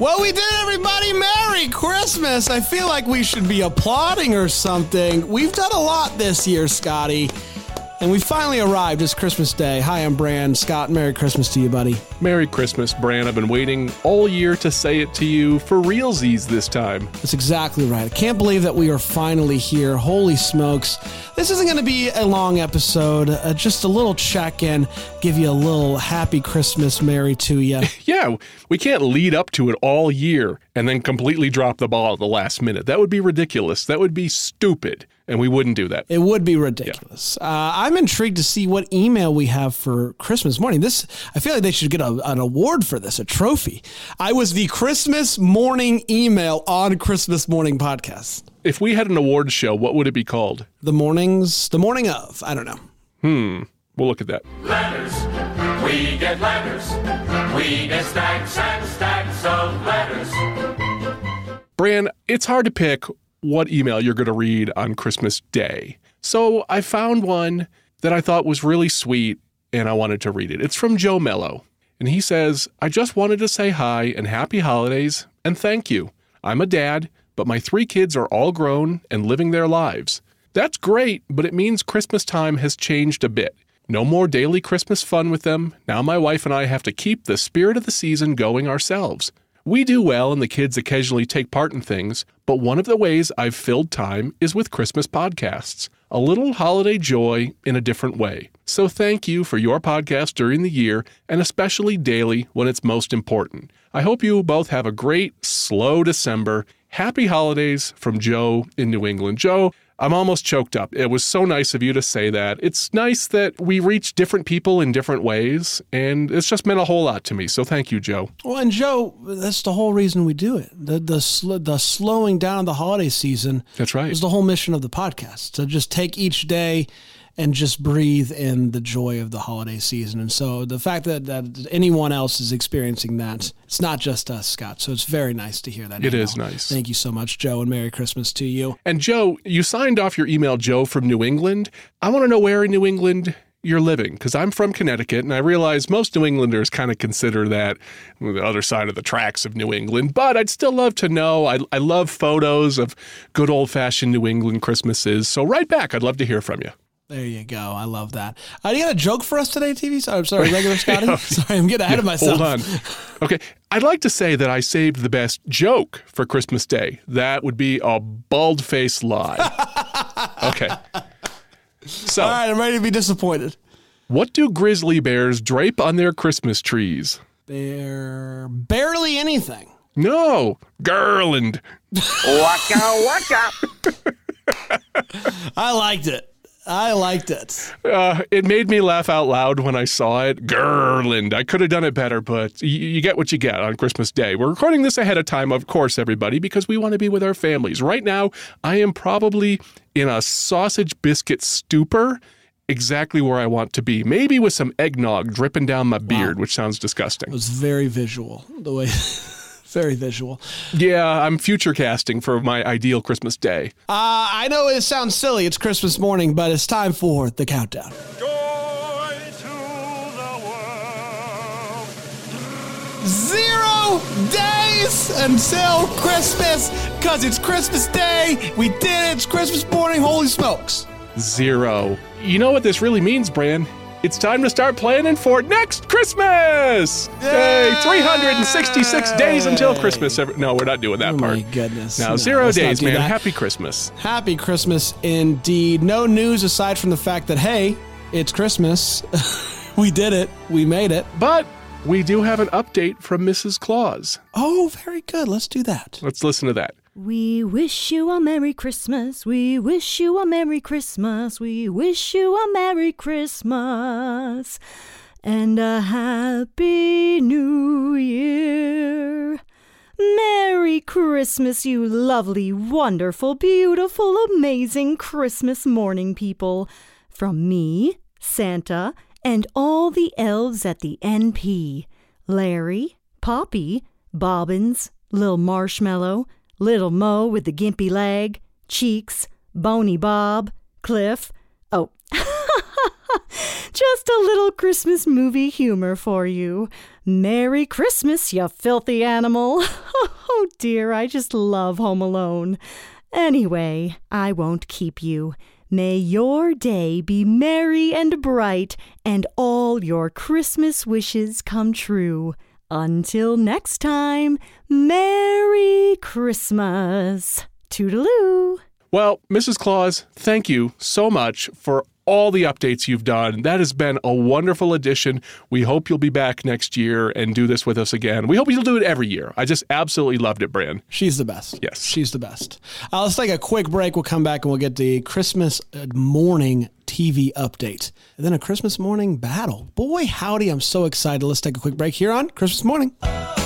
Well, we did, everybody. Merry Christmas. I feel like we should be applauding or something. We've done a lot this year, Scotty. And we finally arrived. It's Christmas Day. Hi, I'm Brand. Scott, Merry Christmas to you, buddy. Merry Christmas, Bran. I've been waiting all year to say it to you for realsies this time. That's exactly right. I can't believe that we are finally here. Holy smokes. This isn't going to be a long episode, uh, just a little check in, give you a little happy Christmas, Merry to you. Yeah, we can't lead up to it all year and then completely drop the ball at the last minute. That would be ridiculous. That would be stupid. And we wouldn't do that. It would be ridiculous. Uh, I'm intrigued to see what email we have for Christmas morning. This, I feel like they should get a, an award for this, a trophy. I was the Christmas morning email on Christmas morning podcast. If we had an awards show, what would it be called? The mornings, the morning of. I don't know. Hmm. We'll look at that. Letters, we get letters. We get stacks and stacks of letters. Bran, it's hard to pick what email you're going to read on Christmas Day. So I found one that I thought was really sweet and I wanted to read it. It's from Joe Mello. And he says, I just wanted to say hi and happy holidays and thank you. I'm a dad, but my three kids are all grown and living their lives. That's great, but it means Christmas time has changed a bit. No more daily Christmas fun with them. Now my wife and I have to keep the spirit of the season going ourselves. We do well, and the kids occasionally take part in things, but one of the ways I've filled time is with Christmas podcasts. A little holiday joy in a different way. So thank you for your podcast during the year, and especially daily when it's most important. I hope you both have a great, slow December. Happy holidays from Joe in New England. Joe, I'm almost choked up. It was so nice of you to say that. It's nice that we reach different people in different ways, and it's just meant a whole lot to me. So thank you, Joe. Well, and Joe, that's the whole reason we do it. The the sl- the slowing down of the holiday season That's right. is the whole mission of the podcast to just take each day and just breathe in the joy of the holiday season. And so the fact that, that anyone else is experiencing that, it's not just us, Scott. So it's very nice to hear that. It email. is nice. Thank you so much, Joe, and Merry Christmas to you. And Joe, you signed off your email, Joe, from New England. I want to know where in New England you're living because I'm from Connecticut and I realize most New Englanders kind of consider that the other side of the tracks of New England, but I'd still love to know. I, I love photos of good old fashioned New England Christmases. So, right back, I'd love to hear from you. There you go. I love that. Uh, you got a joke for us today, TV? Sorry, I'm sorry, regular Scotty. sorry, I'm getting ahead of myself. Hold on. Okay. I'd like to say that I saved the best joke for Christmas Day. That would be a bald faced lie. okay. So, All right, I'm ready to be disappointed. what do grizzly bears drape on their Christmas trees? They're barely anything. No, garland. Waka waka. I liked it. I liked it. Uh, it made me laugh out loud when I saw it. Garland. I could have done it better, but y- you get what you get on Christmas Day. We're recording this ahead of time, of course, everybody, because we want to be with our families. Right now, I am probably in a sausage biscuit stupor, exactly where I want to be. Maybe with some eggnog dripping down my beard, which sounds disgusting. It was very visual. The way, very visual. Yeah, I'm future casting for my ideal Christmas day. Uh, I know it sounds silly. It's Christmas morning, but it's time for the countdown. Joy to the world. Zero days until Christmas, cause it's Christmas Day. We did it. It's Christmas morning. Holy smokes! Zero. You know what this really means, Bran? It's time to start planning for next Christmas! Yay! 366 days until Christmas. Every- no, we're not doing that Oh part. my goodness! Now, No, zero let's not days, do man. that. Happy Christmas. Happy Christmas indeed. No news aside from the fact that, hey, it's Christmas. we did it. We made it. But we do have an update from Mrs. Claus. Oh, very good. Let's do that. Let's listen to that. We wish you a Merry Christmas. We wish you a Merry Christmas. We wish you a Merry Christmas and a Happy New Year. Merry Christmas, you lovely, wonderful, beautiful, amazing Christmas morning people. From me, Santa, and all the elves at the NP Larry, Poppy, Bobbins, Lil Marshmallow, Little Mo with the gimpy leg, Cheeks, Bony Bob, Cliff. Oh, just a little Christmas movie humor for you. Merry Christmas, you filthy animal. Oh dear, I just love Home Alone. Anyway, I won't keep you. May your day be merry and bright, and all your Christmas wishes come true. Until next time, Merry Christmas. Toodaloo. Well, Mrs. Claus, thank you so much for all the updates you've done. That has been a wonderful addition. We hope you'll be back next year and do this with us again. We hope you'll do it every year. I just absolutely loved it, Bran. She's the best. Yes. She's the best. Uh, let's take a quick break. We'll come back and we'll get the Christmas uh, morning TV update. And then a Christmas morning battle. Boy, howdy, I'm so excited. Let's take a quick break here on Christmas morning.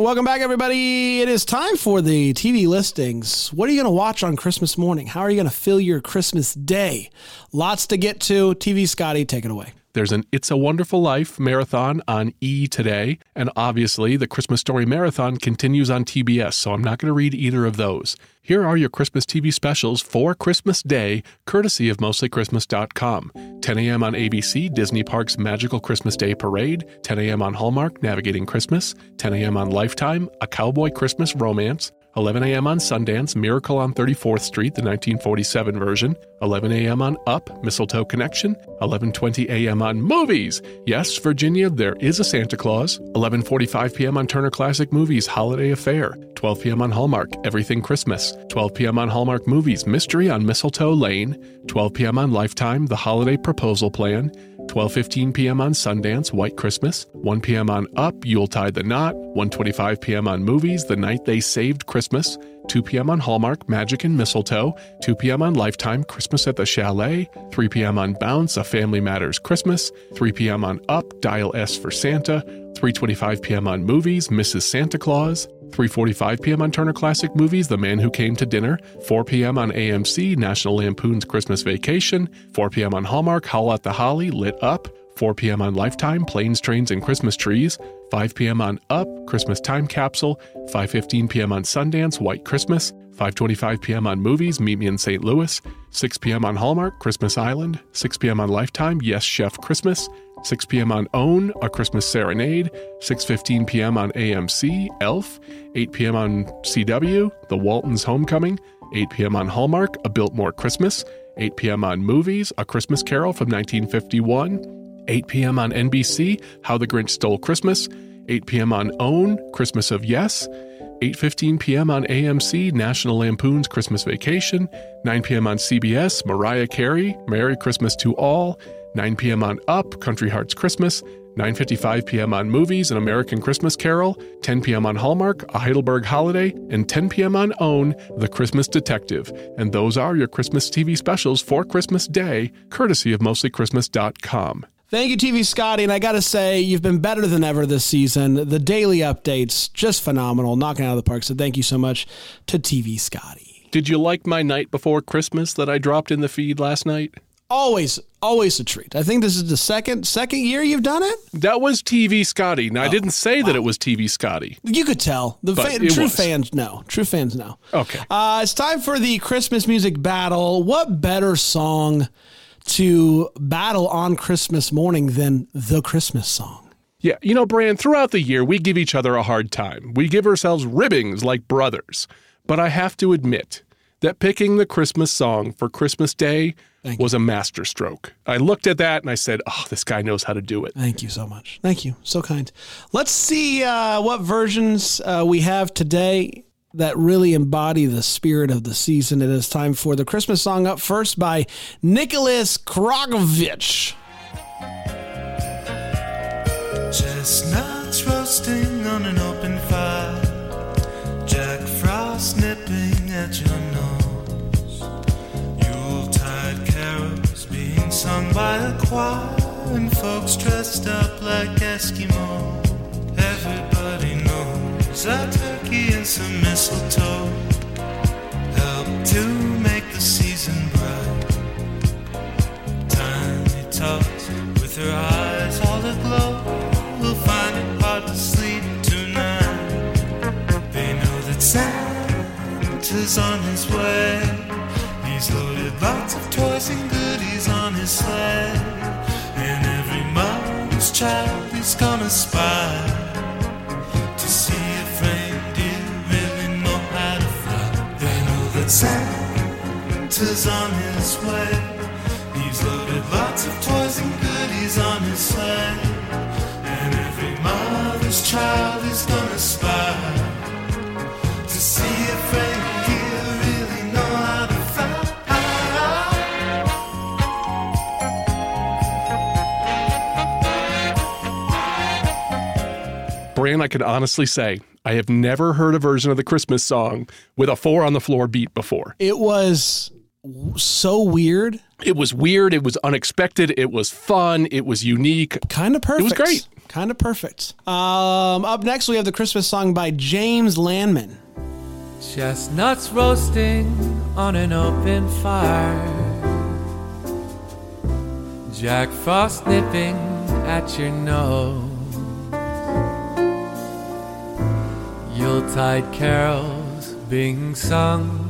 Welcome back, everybody. It is time for the TV listings. What are you going to watch on Christmas morning? How are you going to fill your Christmas day? Lots to get to. TV Scotty, take it away. There's an It's a Wonderful Life marathon on E today. And obviously, the Christmas Story Marathon continues on TBS, so I'm not going to read either of those. Here are your Christmas TV specials for Christmas Day, courtesy of mostlychristmas.com. 10 a.m. on ABC, Disney Parks Magical Christmas Day Parade. 10 a.m. on Hallmark, Navigating Christmas. 10 a.m. on Lifetime, A Cowboy Christmas Romance. 11 a.m. on Sundance, Miracle on 34th Street, the 1947 version. 11 a.m. on Up, Mistletoe Connection. 11:20 a.m. on Movies. Yes, Virginia, there is a Santa Claus. 11:45 p.m. on Turner Classic Movies, Holiday Affair. 12 p.m. on Hallmark, Everything Christmas. 12 p.m. on Hallmark Movies, Mystery on Mistletoe Lane. 12 p.m. on Lifetime, The Holiday Proposal Plan. 12:15 p.m. on Sundance, White Christmas, 1 p.m. on Up, Yuletide the Knot, 1:25 p.m. on Movies, The Night They Saved Christmas, 2 p.m. on Hallmark, Magic and Mistletoe, 2 p.m. on Lifetime, Christmas at the Chalet, 3 p.m. on Bounce, A Family Matters Christmas, 3 p.m. on Up, Dial S for Santa, 3:25 p.m. on Movies, Mrs. Santa Claus, 3:45 p.m. on Turner Classic Movies, The Man Who Came to Dinner, 4 p.m. on AMC, National Lampoon's Christmas Vacation, 4 p.m. on Hallmark, Haul Out the Holly, Lit Up, 4 p.m. on Lifetime, Planes, Trains, and Christmas Trees, 5 p.m. on Up, Christmas Time Capsule, 5:15 p.m. on Sundance, White Christmas, 5:25 p.m. on Movies, Meet Me in St. Louis, 6 p.m. on Hallmark, Christmas Island, 6 p.m. on Lifetime, Yes Chef Christmas, 6 p.m. on OWN, A Christmas Serenade, 6:15 p.m. on AMC, Elf, 8 p.m. on CW, The Waltons Homecoming, 8 p.m. on Hallmark, A Biltmore Christmas, 8 p.m. on Movies, A Christmas Carol from 1951, 8 p.m. on NBC, How the Grinch Stole Christmas, 8 p.m. on OWN, Christmas of Yes, 8:15 p.m. on AMC, National Lampoon's Christmas Vacation, 9 p.m. on CBS, Mariah Carey, Merry Christmas to All, 9 p.m. on Up, Country Hearts Christmas, 9:55 p.m. on Movies, An American Christmas Carol, 10 p.m. on Hallmark, A Heidelberg Holiday, and 10 p.m. on OWN, The Christmas Detective. And those are your Christmas TV specials for Christmas Day, courtesy of mostlychristmas.com. Thank you, TV Scotty. And I got to say, you've been better than ever this season. The daily updates, just phenomenal, knocking out of the park. So thank you so much to TV Scotty. Did you like my night before Christmas that I dropped in the feed last night? Always, always a treat. I think this is the second second year you've done it. That was TV Scotty. Now, I didn't say that it was TV Scotty. You could tell. The But fa- true was. fans know. True fans know. Okay. Uh, it's time for the Christmas music battle. What better song to battle on Christmas morning than the Christmas song? Yeah, you know, Bran, throughout the year, we give each other a hard time. We give ourselves ribbings like brothers. But I have to admit that picking the Christmas song for Christmas Day Thank was a masterstroke. I looked at that and I said, oh, this guy knows how to do it. Thank you so much. Thank you. So kind. Let's see uh, what versions uh, we have today that really embody the spirit of the season. It is time for the Christmas song up first by Nicholas Krogovich. Chestnuts roasting on an open fire. Jack Frost nipping at your nose. Yuletide carols being sung by a choir. And folks dressed up like Eskimos. a turkey and some mistletoe help to make the season bright. Tiny tots with her eyes all aglow will find it hard to sleep tonight. They know that Santa's on his way. He's loaded lots of toys and goodies on his sleigh. And every mother's child is gonna spy Santa's on his way. He's loaded lots of toys and goodies on his sleigh. And every mother's child is gonna spy to see if reindeer really know how to fly. Bran, I can honestly say I have never heard a version of the Christmas song with a four on the floor beat before. It was w- so weird, It was weird. It was unexpected. It was fun. It was unique. kind of perfect. It was great. Kind of perfect. Um, up next, we have the Christmas song by James Landman. Chestnuts roasting on an open fire. Jack Frost nipping at your nose. Yuletide carols being sung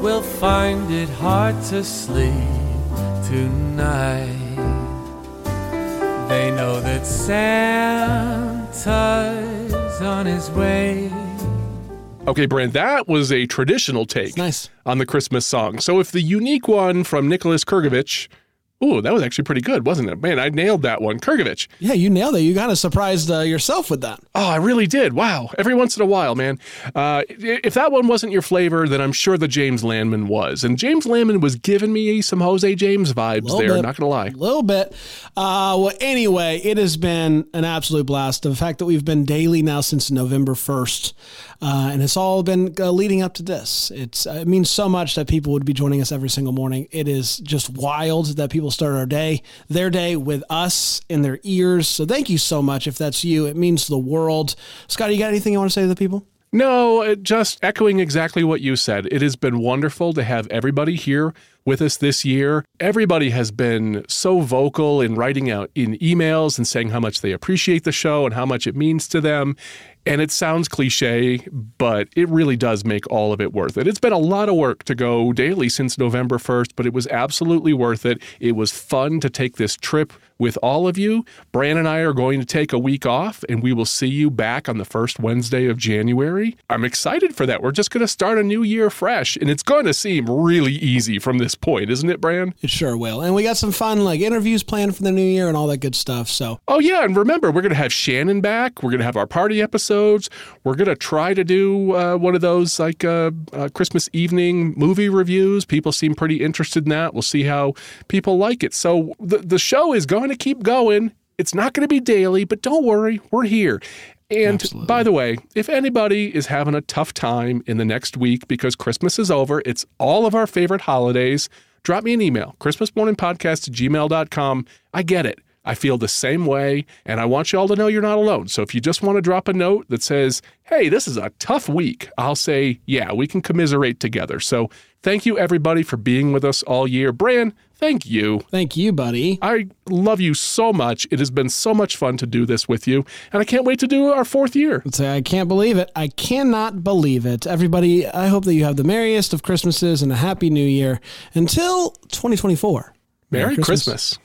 will find it hard to sleep tonight. They know that Santa's on his way. Okay, Bran, that was a traditional take nice. on the Christmas song. So if the unique one from Nicholas Krgovich, ooh, that was actually pretty good, wasn't it? Man, I nailed that one. Krgovich. Yeah, you nailed it. You kind of surprised uh, yourself with that. Oh, I really did. Wow. Every once in a while, man. Uh, if that one wasn't your flavor, then I'm sure the James Landman was. And James Landman was giving me some Jose James vibes there, bit. not going to lie. A little bit. Uh, well, anyway, it has been an absolute blast. The fact that we've been daily now since November 1st, uh, and it's all been uh, leading up to this. It's uh, It means so much that people would be joining us every single morning. It is just wild that people start our day, their day with us in their ears. So thank you so much. If that's you, it means the world. Scott, you got anything you want to say to the people? No, uh, just echoing exactly what you said. It has been wonderful to have everybody here with us this year. Everybody has been so vocal in writing out in emails and saying how much they appreciate the show and how much it means to them. And it sounds cliche, but it really does make all of it worth it. It's been a lot of work to go daily since November 1st, but it was absolutely worth it. It was fun to take this trip with all of you. Bran and I are going to take a week off, and we will see you back on the first Wednesday of January. I'm excited for that. We're just going to start a new year fresh, and it's going to seem really easy from this point, isn't it, Bran? It sure will. And we got some fun like interviews planned for the new year and all that good stuff. So Oh, yeah. And remember, we're going to have Shannon back. We're going to have our party episodes. We're going to try to do uh, one of those like uh, uh, Christmas evening movie reviews. People seem pretty interested in that. We'll see how people like it. So the, the show is going to keep going. It's not going to be daily, but don't worry, we're here. And by the way, if anybody is having a tough time in the next week because Christmas is over, it's all of our favorite holidays, drop me an email, christmasmorningpodcast at gmail.com. I get it. I feel the same way, and I want you all to know you're not alone. So if you just want to drop a note that says, hey, this is a tough week, I'll say, yeah, we can commiserate together. So thank you, everybody, for being with us all year. Bran, thank you. thank you, buddy. I love you so much. It has been so much fun to do this with you, and I can't wait to do our fourth year. I can't believe it. I cannot believe it. Everybody, I hope that you have the merriest of Christmases and a happy new year until 2024. Merry Christmas.